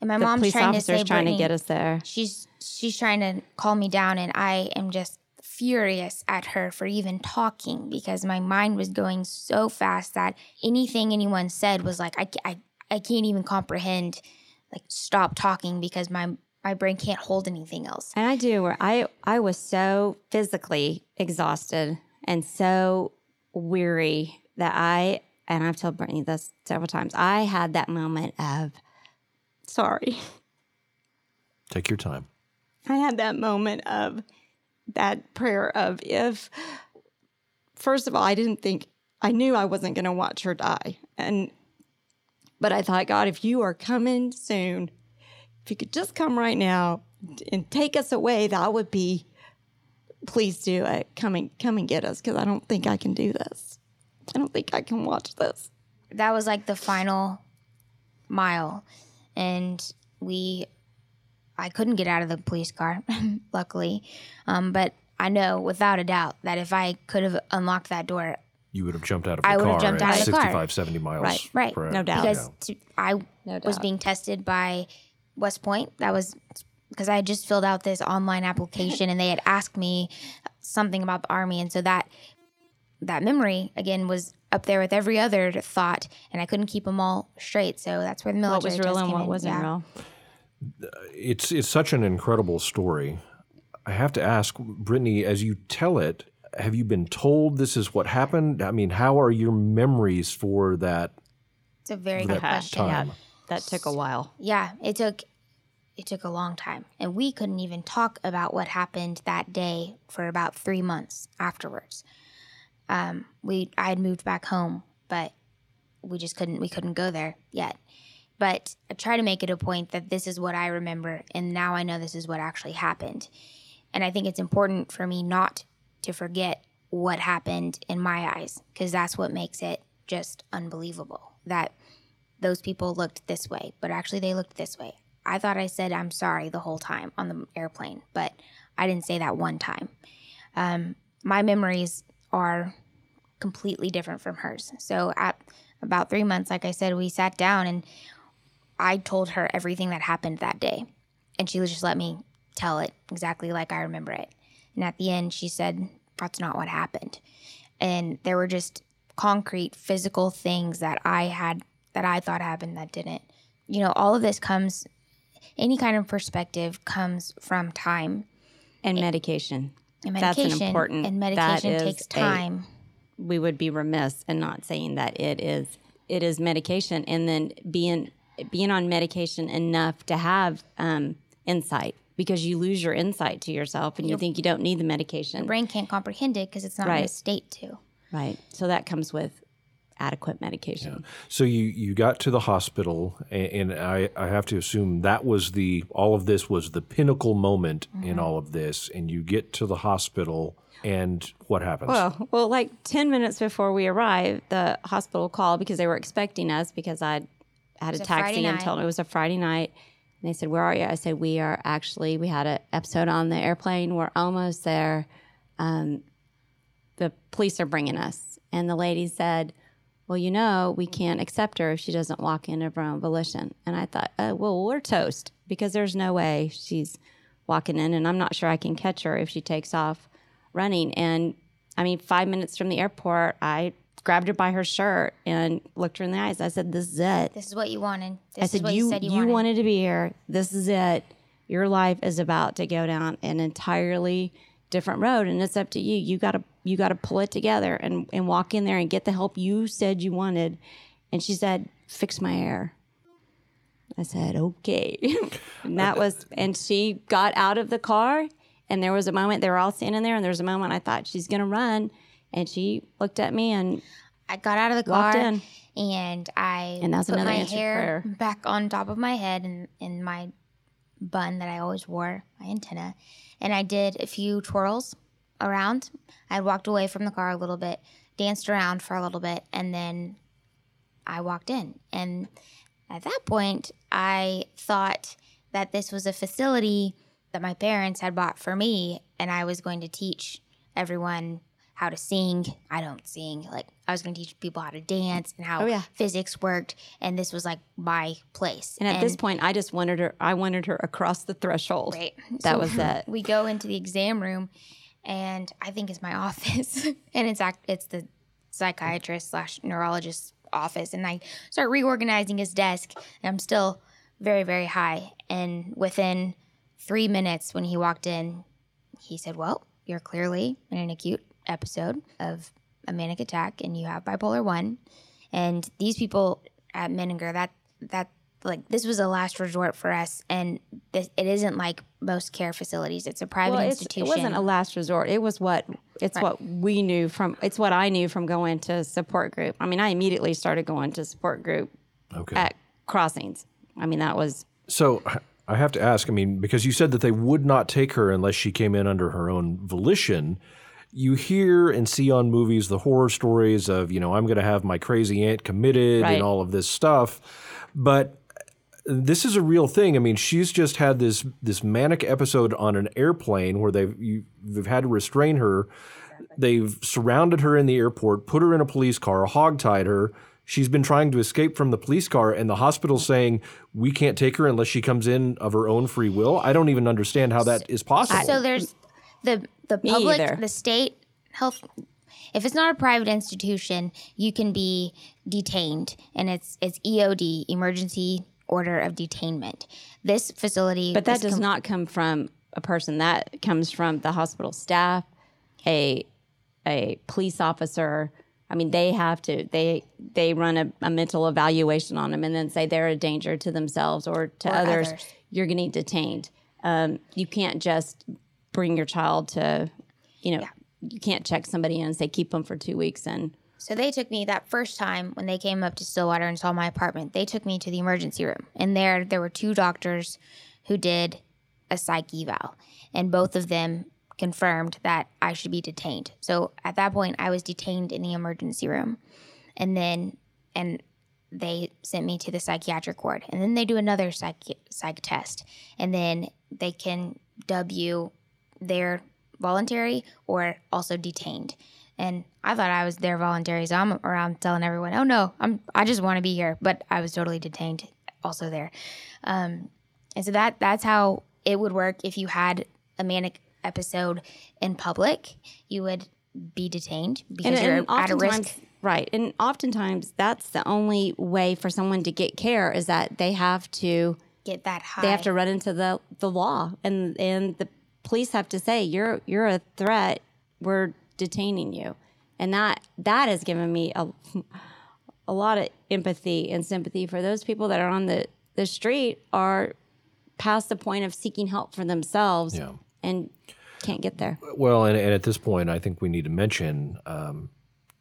And my the mom's police trying to officers say, trying to get us there. she's she's trying to calm me down and i am just furious at her for even talking because my mind was going so fast that anything anyone said was like i, I, I can't even comprehend like stop talking because my my brain can't hold anything else And I do. Where I I was so physically exhausted and so weary that I and I've told Brittney this several times. I had that moment of sorry. Take your time. I had that moment of that prayer of if first of all, I didn't think I knew I wasn't going to watch her die. And but I thought, God, if you are coming soon, if you could just come right now and take us away, that would be please do it. Come and come and get us because I don't think I can do this. I don't think I can watch this. that was like the final mile and we i couldn't get out of the police car luckily um, but i know without a doubt that if i could have unlocked that door You would have jumped out of the car. I would have jumped at out of the car. 65, 70 miles. Right, right per no doubt. because Yeah. to, I was doubt. being tested by West Point. That was because I had just filled out this online application and they had asked me something about the army, and so that that memory again was up there with every other thought, and I couldn't keep them all straight. So that's where the military What was real test and came what in. wasn't Yeah. real. it's it's such an incredible story. I have to ask, Brittney, as you tell it, have you been told this is what happened? I mean, how are your memories for that It's a very good question. time? That took a while. Yeah, it took it took a long time, and we couldn't even talk about what happened that day for about three months afterwards. Um, we I had moved back home, but we just couldn't we couldn't go there yet. But I try to make it a point that this is what I remember, and now I know this is what actually happened. And I think it's important for me not to forget what happened in my eyes, because that's what makes it just unbelievable. That those people looked this way, but actually they looked this way. I thought I said I'm sorry the whole time on the airplane, but I didn't say that one time. Um, my memories are completely different from hers. So at about three months, like I said, we sat down and I told her everything that happened that day, and she just let me tell it exactly like I remember it. And at the end, she said, "That's not what happened." And there were just concrete, physical things that I had that I thought happened that didn't. You know, all of this comes. Any kind of perspective comes from time And medication. And That's medication. an important. and medication takes a- time. we would be remiss in not saying that it is it is medication and then being being on medication enough to have um, insight because you lose your insight to yourself and you think you don't need the medication brain can't comprehend it because it's not in a state to. right so that comes with adequate medication So you you got to the hospital, and, and I I have to assume that was the all of this was the pinnacle moment Mm-hmm. in all of this, and you get to the hospital, and what happens? well well like 10 minutes before we arrived the hospital called because they were expecting us because i had a a taxi Friday until night. it was a friday night and they said where are you i said we are actually we had an episode on the airplane we're almost there um, the police are bringing us and the lady said well you know we can't accept her if she doesn't walk in of her own volition and i thought uh, well we're toast because there's no way she's walking in and i'm not sure i can catch her if she takes off running and i mean five minutes from the airport i grabbed her by her shirt and looked her in the eyes i said this is it This is what you wanted. This I is said, what you, you, said you, you wanted. wanted to be here. This is it. Your life is about to go down an entirely different road, and it's up to you. You gotta you gotta pull it together and and walk in there and get the help you said you wanted. And she said, "Fix my hair." I said, "Okay," and that was. And she got out of the car, and there was a moment they were all standing there, and there was a moment I thought she's gonna run, and she looked at me and I got out of the car in. and I And that's put another my hair prayer. back on top of my head and in my bun that I always wore, my antenna, and I did a few twirls around. I walked away from the car a little bit danced around for a little bit, and then I walked in. And at that point, I thought that this was a facility that my parents had bought for me, and I was going to teach everyone how to sing. I don't sing. Like, I was going to teach people how to dance and how Oh, yeah. physics worked. And this was like my place. And at this point, I just wanted her. I wanted her across the threshold. Right. That So was it. We go into the exam room, and I think it's my office, and it's act it's the psychiatrist slash neurologist office, and I start reorganizing his desk. And I'm still very very high, and within three minutes when he walked in, he said, "Well, you're clearly in an acute episode of a manic attack, and you have bipolar one." And these people at Menninger, that that like this was a last resort for us, and this, it isn't like most care facilities. It's a private Well, it's, it wasn't a last resort. It was what it's what we knew from. It's what I knew from going to support group. I mean, I immediately started going to support group Okay. at crossings. I mean, that was So I have to ask. I mean, because you said that they would not take her unless she came in under her own volition. You hear and see on movies the horror stories of, you know, I'm going to have my crazy aunt committed Right. and all of this stuff, but this is a real thing. I mean, she's just had this this manic episode on an airplane where they've you, they've had to restrain her. They've surrounded her in the airport, put her in a police car, hogtied her. She's been trying to escape from the police car, and the hospital's saying we can't take her unless she comes in of her own free will. I don't even understand how that is possible. So there's the the Me public, either. the state health. If it's not a private institution, you can be detained, and it's it's EOD, emergency order of detainment. This facility, But that does com- not come from a person. That comes from the hospital staff, a a police officer. I mean, they have to they they run a, a mental evaluation on them and then say they're a danger to themselves or to Or others. others. You're getting detained. Um, you can't just bring your child to, you know, you can't check somebody in and say keep them for two weeks and So they took me that first time when they came up to Stillwater and saw my apartment. They took me to the emergency room, and there there were two doctors who did a psych eval, and both of them confirmed that I should be detained. So at that point, I was detained in the emergency room, and then and they sent me to the psychiatric ward, and then they do another psych psych test, and then they can dub you they're voluntary or also detained. And I thought I was there voluntary, so I'm around telling everyone, "Oh no, I'm I just want to be here," but I was totally detained, also there. Um, and so that that's how it would work if you had a manic episode in public. You would be detained because you're at a risk. Right. And oftentimes that's the only way for someone to get care is that they have to Get that high. they have to run into the, the law and and the police have to say you're you're a threat. We're detaining you. And that that has given me a a lot of empathy and sympathy for those people that are on the, the street are past the point of seeking help for themselves Yeah. and can't get there. Well, and, and at this point, I think we need to mention um,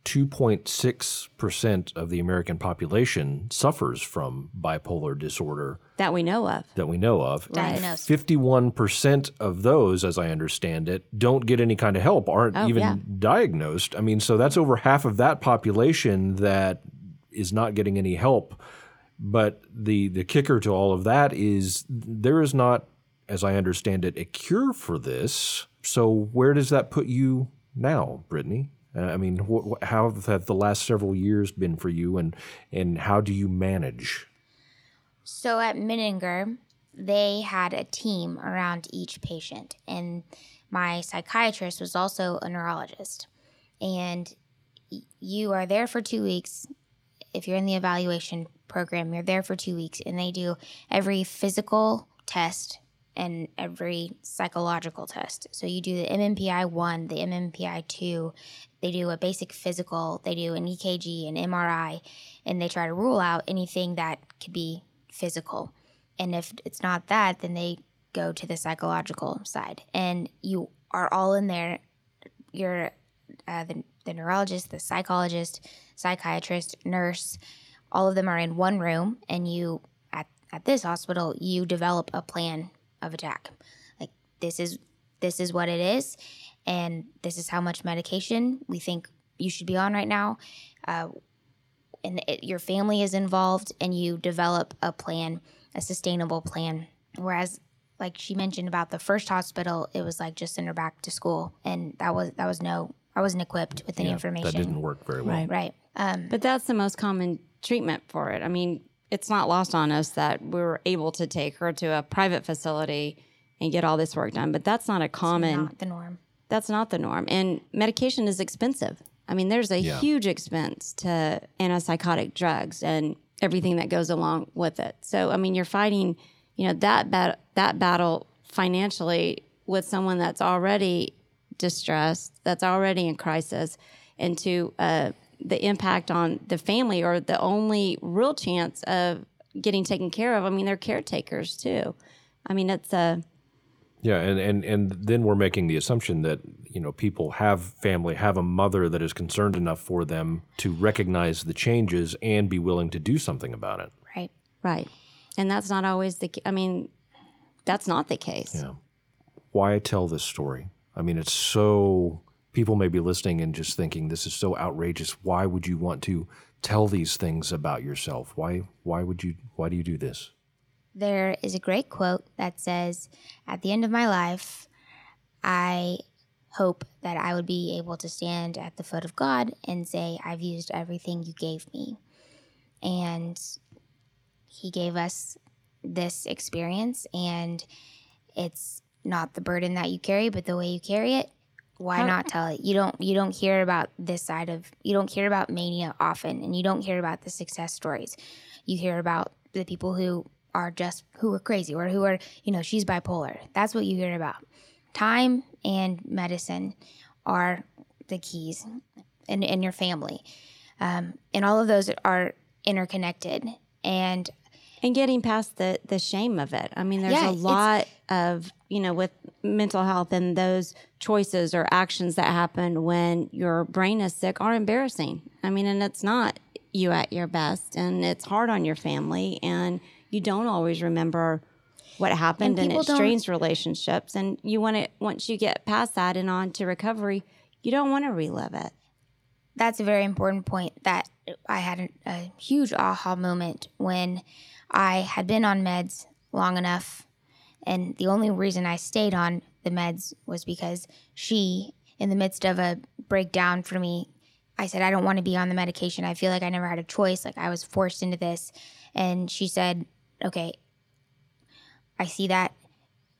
2.6% of the American population suffers from bipolar disorder That we know of. that we know of. Diagnosed. 51% of those, as I understand it, don't get any kind of help, aren't Oh, even yeah. diagnosed. I mean, so that's over half of that population that is not getting any help. But the, the kicker to all of that is there is not, as I understand it, a cure for this. So where does that put you now, Brittney? Uh, I mean, wh- how have the last several years been for you, and and how do you manage? So at Menninger, they had a team around each patient, and my psychiatrist was also a neurologist. And you are there for two weeks. If you're in the evaluation program, you're there for two weeks, and they do every physical test and every psychological test. So you do the MMPI 1, the MMPI 2, they do a basic physical, they do an EKG, an MRI, and they try to rule out anything that could be physical. And if it's not that, then they go to the psychological side. And you are all in there. You're uh, the, the neurologist, the psychologist, psychiatrist, nurse, all of them are in one room. And you, at, at this hospital, you develop a plan of attack. Like, this is this is what it is and this is how much medication we think you should be on right now. Uh, and it, your family is involved, and you develop a plan, a sustainable plan. Whereas, like she mentioned about the first hospital, it was like just send her back to school, and that was that was no, I wasn't equipped with any information. That didn't work very well. Right. Right. Um, But that's the most common treatment for it. I mean, it's not lost on us that we were able to take her to a private facility and get all this work done, but that's not a common not the norm. That's not the norm. And medication is expensive. I mean, there's a Yeah. huge expense to antipsychotic drugs and everything that goes along with it. So, I mean, you're fighting, you know, that bat- that battle financially with someone that's already distressed, that's already in crisis, and to uh, the impact on the family or the only real chance of getting taken care of. I mean, they're caretakers too. I mean, it's a Yeah, and, and and then we're making the assumption that you know people have family, have a mother that is concerned enough for them to recognize the changes and be willing to do something about it. Right. Right. And that's not always the I mean, that's not the case. Yeah. Why tell this story? I mean, it's so people may be listening and just thinking this is so outrageous. Why would you want to tell these things about yourself? Why why would you why do you do this? There is a great quote that says, At the end of my life, I hope that I would be able to stand at the foot of God and say, I've used everything you gave me. And He gave us this experience, and it's not the burden that you carry, but the way you carry it. Why not tell it? You don't you don't hear about this side of you don't hear about mania often and you don't hear about the success stories. You hear about the people who are just who are crazy or who are, you know, she's bipolar. That's what you hear about. Time and medicine are the keys in, in your family. Um, and all of those are interconnected. And And getting past the the shame of it. I mean, there's Yeah, a lot of, you know, with mental health and those choices or actions that happen when your brain is sick are embarrassing. I mean, and it's not you at your best and it's hard on your family and you don't always remember what happened and, people it strains relationships and you want to once you get past that and on to recovery, you don't want to relive it. that's a very important point that I had a, a huge aha moment when I had been on meds long enough. And the only reason I stayed on the meds was because she, in the midst of a breakdown for me, I said, I don't want to be on the medication. I feel like I never had a choice. Like I was forced into this. And she said, Okay, I see that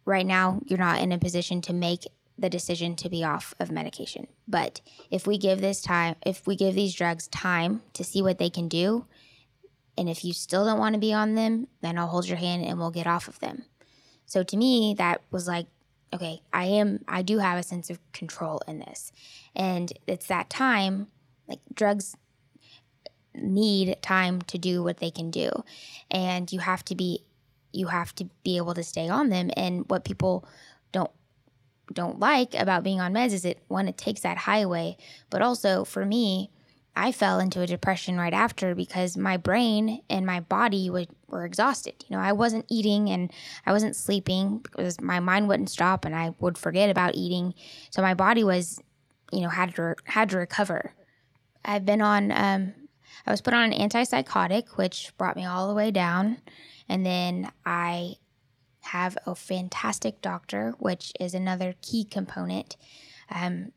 right now you're not in a position to make the decision to be off of medication. But if we give this time, if we give these drugs time to see what they can do, and if you still don't want to be on them, then I'll hold your hand and we'll get off of them. So to me, that was like, okay, I am, I do have a sense of control in this. And it's that time, like drugs need time to do what they can do. And you have to be, you have to be able to stay on them. And what people don't don't like about being on meds is it one it takes that highway but also for me i fell into a depression right after because my brain and my body were, were exhausted you know i wasn't eating and i wasn't sleeping because my mind wouldn't stop and i would forget about eating so my body was you know had to had to recover i've been on um, i was put on an antipsychotic which brought me all the way down and then i have a fantastic doctor, which is another key component. Um,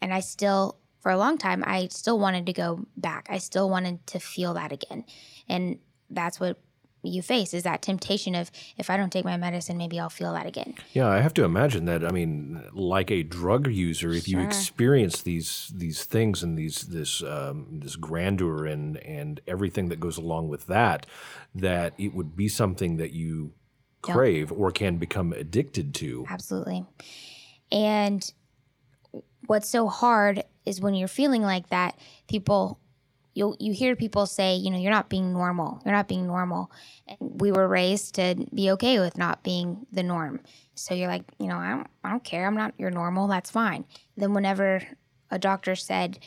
and I still, for a long time, I still wanted to go back. I still wanted to feel that again. And that's what you face is that temptation of if I don't take my medicine, maybe I'll feel that again. Yeah, I have to imagine that. I mean, like a drug user, if you experience these these things and these this um, this grandeur and and everything that goes along with that, that it would be something that you crave or can become addicted to. Absolutely. And what's so hard is when you're feeling like that, people you you hear people say, you know, you're not being normal. You're not being normal. And we were raised to be okay with not being the norm. So you're like, you know, I don't, I don't care. I'm not your normal. That's fine. Then whenever a doctor said,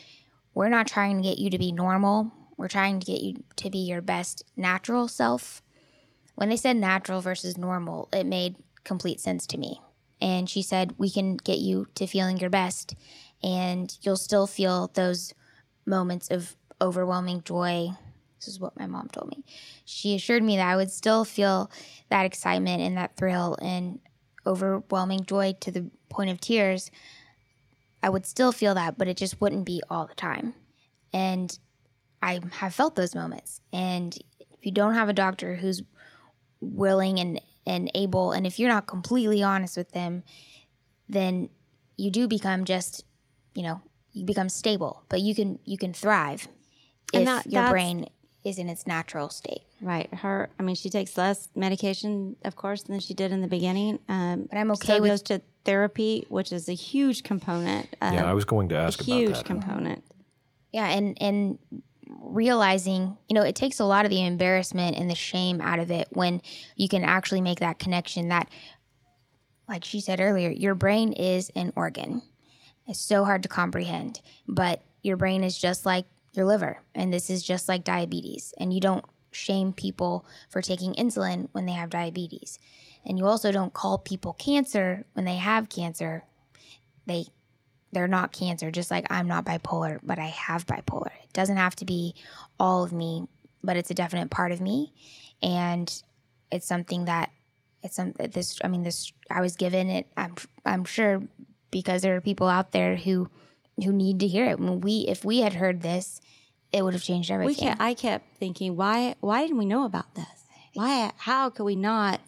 we're not trying to get you to be normal. We're trying to get you to be your best natural self. When they said natural versus normal, it made complete sense to me. And she said, We can get you to feeling your best, and you'll still feel those moments of overwhelming joy. This is what my mom told me. She assured me that I would still feel that excitement and that thrill and overwhelming joy to the point of tears. I would still feel that, but it just wouldn't be all the time. And I have felt those moments. And if you don't have a doctor who's willing and, and able, and if you're not completely honest with them, then you do become just, you know, you become stable, but you can you can thrive if And that- your brain is in its natural state. Right. Her, I mean, she takes less medication, of course, than she did in the beginning. Um, But I'm okay still with- goes to therapy, which is a huge component. Uh, Yeah, I was going to ask a about huge that. component. Yeah, and and realizing, you know, it takes a lot of the embarrassment and the shame out of it when you can actually make that connection that like she said earlier, your brain is an organ. It's so hard to comprehend, but your brain is just like your liver, and this is just like diabetes. And you don't shame people for taking insulin when they have diabetes. And you also don't call people cancer when they have cancer. They they're not cancer, just like I'm not bipolar, but I have bipolar. It doesn't have to be all of me, but it's a definite part of me. And it's something that it's some this I mean this I was given it I'm I'm sure because there are people out there who who need to hear it. When we if we had heard this, it would have changed We everything. kept, I kept thinking, why, why didn't we know about this? Why, how could we not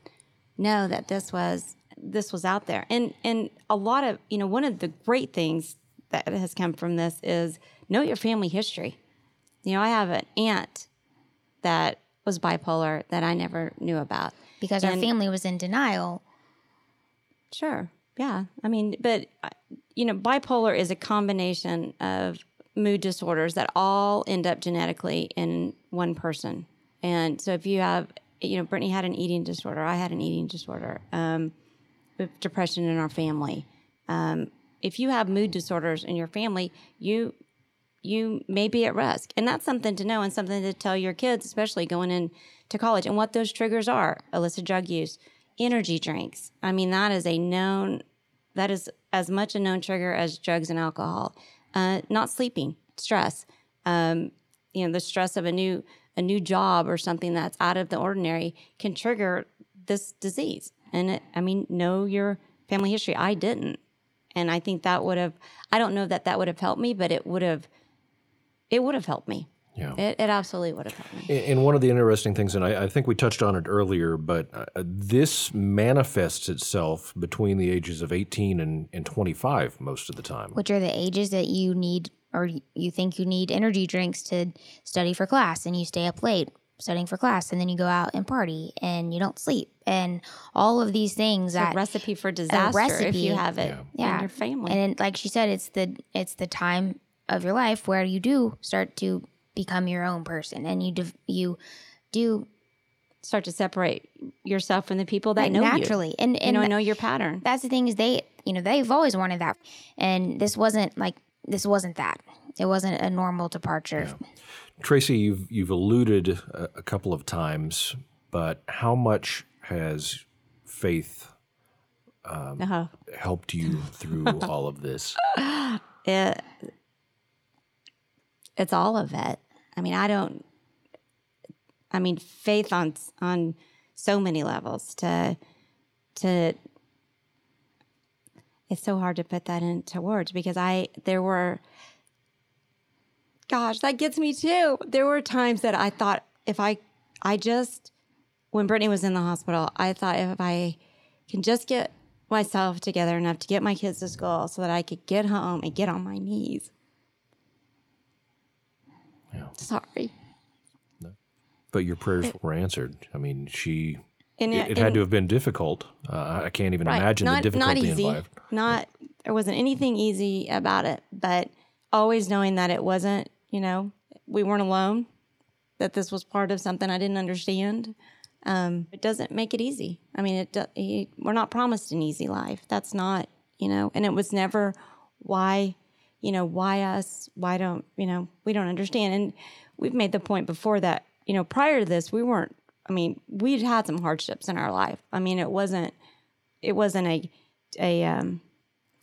know that this was, this was out there? And, and a lot of, you know, one of the great things that has come from this is know your family history. You know, I have an aunt that was bipolar that I never knew about. because our family was in denial. Sure. Yeah. I mean, but, uh, you know, bipolar is a combination of mood disorders that all end up genetically in one person. And so if you have, you know, Brittney had an eating disorder, I had an eating disorder, um, with depression in our family. Um, if you have mood disorders in your family, you you may be at risk. And that's something to know and something to tell your kids, especially going into college, and what those triggers are illicit drug use, energy drinks. I mean, that is a known, that is as much a known trigger as drugs and alcohol. Uh, not sleeping, stress. Um, you know, the stress of a new a new job or something that's out of the ordinary can trigger this disease. And it, I mean, know your family history. I didn't, and I think that would have. I don't know that that would have helped me, but it would have. It would have helped me. Yeah. It, it absolutely would have helped me. And and one of the interesting things, and I, I think we touched on it earlier, but uh, this manifests itself between the ages of 18 and, and 25 most of the time. which are the ages that you need or you think you need energy drinks to study for class and you stay up late studying for class and then you go out and party and you don't sleep and all of these things a that recipe for disaster recipe, if recipe. you have it yeah in your family. and it, like she said it's the it's the time of your life where you do start to become your own person and you dev- you do Start to separate yourself from the people that like, know naturally you. and You and know, know your pattern. that's the thing is they you know they've always wanted that and this wasn't like this wasn't that it wasn't a normal departure Traci, you've, you've alluded a, a couple of times, but how much has faith Uh-huh. helped you through all of this? it it's all of it. I mean, I don't I mean, faith on on so many levels to to it's so hard to put that into words because I there were gosh, that gets me too. There were times that I thought if I I just when Brittney was in the hospital, I thought if I can just get myself together enough to get my kids to school so that I could get home and get on my knees. Sorry. But your prayers were answered. I mean, she. And It, it had to have been difficult. Uh, I can't even imagine not, the difficulty not easy. involved. Not there wasn't anything easy about it, but always knowing that it wasn't, you know, we weren't alone, that this was part of something I didn't understand. Um, it doesn't make it easy. I mean, it, it we're not promised an easy life. That's not, you know, and it was never why, you know, why us? Why don't, you know, we don't understand. And we've made the point before that, you know, prior to this, we weren't, I mean, we'd had some hardships in our life. I mean, it wasn't, it wasn't a, a, um,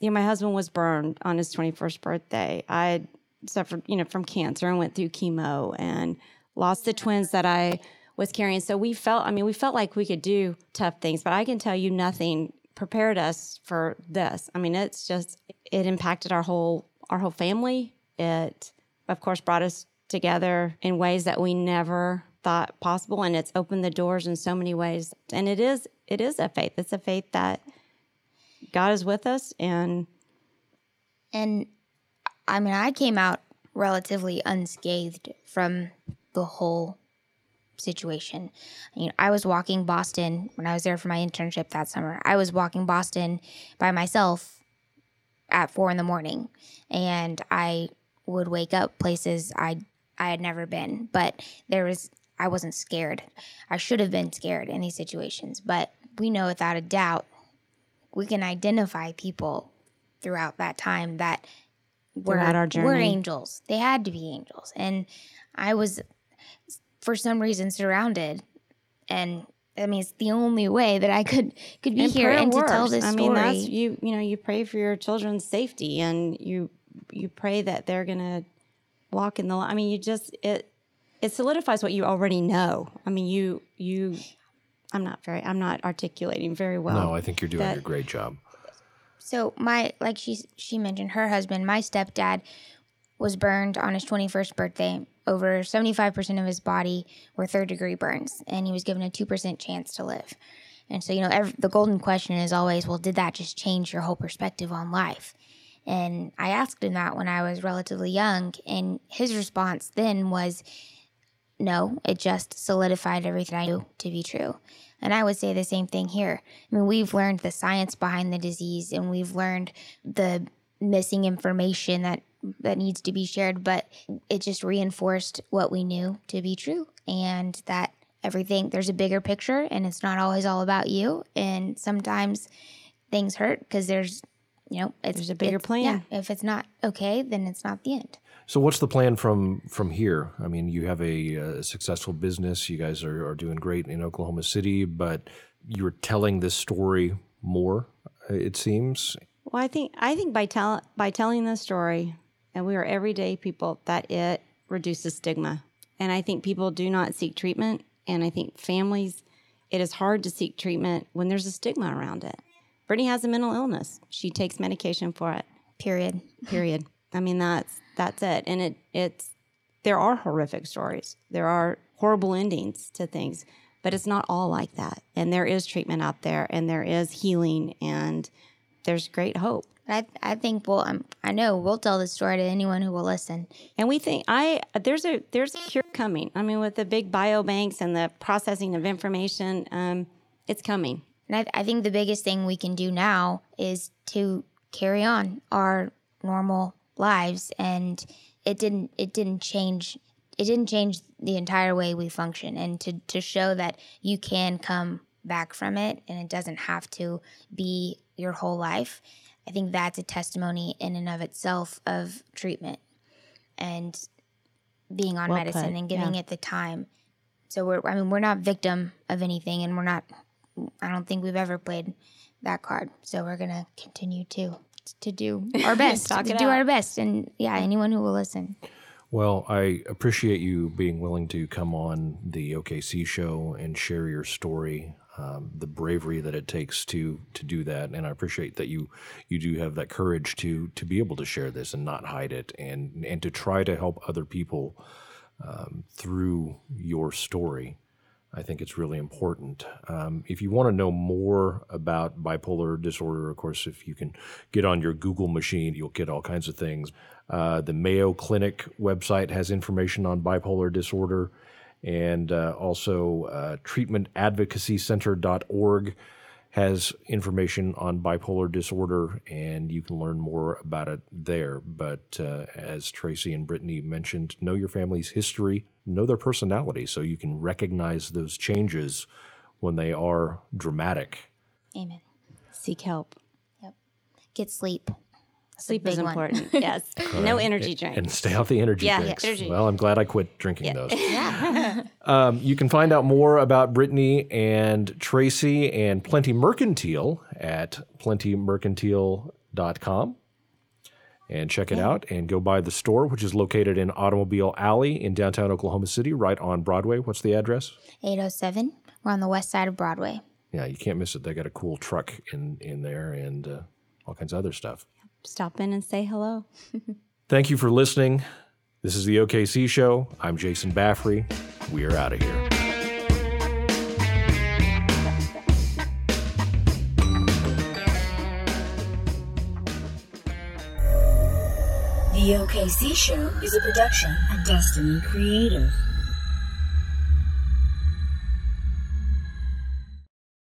you know, my husband was burned on his 21st birthday. I, suffered, you know, from cancer and went through chemo and lost the twins that I was carrying. So we felt, I mean, we felt like we could do tough things, but I can tell you nothing prepared us for this. I mean, it's just it impacted our whole our whole family. It of course brought us together in ways that we never thought possible and it's opened the doors in so many ways. And it is it is a faith. It's a faith that God is with us and And I mean, I came out relatively unscathed from the whole situation. You know, I was walking Boston when I was there for my internship that summer. I was walking Boston by myself at four in the morning, and I would wake up places I I had never been. But there was I wasn't scared. I should have been scared in these situations, but we know without a doubt we can identify people throughout that time that were our were angels. They had to be angels, and I was for some reason surrounded, and I mean it's the only way that I could could be and here prayer and to tell this I story. I mean, that's you. You know, you pray for your children's safety, and you you pray that they're gonna walk in the. li- I mean, you just it it solidifies what you already know. I mean, you you. I'm not very. I'm not articulating very well. No, I think you're doing that- a great job. So my like she she mentioned her husband, my stepdad was burned on his 21st birthday. Over 75% of his body were third degree burns and he was given a 2% chance to live. And so, you know, ev the golden question is always, well, did that just change your whole perspective on life? And I asked him that when I was relatively young and his response then was no, it just solidified everything I knew to be true. And I would say the same thing here. I mean, we've learned the science behind the disease and we've learned the missing information that that needs to be shared, but it just reinforced what we knew to be true and that everything there's a bigger picture and it's not always all about you and sometimes things hurt because there's you know it's There's a bigger it's- plan. Yeah, if it's not okay, then it's not the end. So, what's the plan from from here? I mean, you have a, uh successful business. You guys are, are doing great in Oklahoma City, but you're telling this story more. uh, It seems. Well, I think I think by tell by telling the story, and we are everyday people, that it reduces stigma. And I think people do not seek treatment, and I think families, it is hard to seek treatment when there's a stigma around it. Brittney has a mental illness; she takes medication for it. Period. Period. I mean, that's that's it. And it it's there are horrific stories. There are horrible endings to things, but it's not all like that. And there is treatment out there, and there is healing, and there's great hope. I I think we'll um, I know we'll tell the story to anyone who will listen. And we think I there's a there's a cure coming. I mean, with the big biobanks and the processing of information, um, it's coming. And I, I think the biggest thing we can do now is to carry on our normal lives. And it didn't it didn't change it didn't change the entire way we function. And to to show that you can come back from it and it doesn't have to be your whole life. I think that's a testimony in and of itself of treatment and being on Well medicine put, and giving yeah. it the time. So we're I mean we're not victim of anything and we're not I don't think we've ever played that card. So we're gonna continue to to do our best, to do out. our best, and yeah, anyone who will listen. Well, I appreciate you being willing to come on the OKC show and share your story, um, the bravery that it takes to to do that, and I appreciate that you you do have that courage to to be able to share this and not hide it, and and to try to help other people um, through your story. I think it's really important. Um, if you want to know more about bipolar disorder, of course, if you can get on your Google machine, you'll get all kinds of things. Uh, the Mayo Clinic website has information on bipolar disorder, and uh, also uh, treatmentadvocacycenter.org has information on bipolar disorder, and you can learn more about it there. But uh, as Traci and Brittney mentioned, know your family's history, know their personality, so you can recognize those changes when they are dramatic. Amen. Seek help. Yep. Get sleep. That's a Sleep is big one. important. yes. No energy drinks. And stay off the energy Yeah, drinks. energy. Well, I'm glad I quit drinking those. um, you can find out more about Brittney and Traci and Plenty Mercantile at plentymercantile.com. and check it out and go by the store, which is located in Automobile Alley in downtown Oklahoma City, right on Broadway. What's the address? 807. We're on the west side of Broadway. Yeah, you can't miss it. They got a cool truck in in there and uh, all kinds of other stuff. Stop in and say hello. Thank you for listening. This is the OKC Show. I'm Jason Baffrey. We are out of here. The OKC Show is a production of Destiny Creative.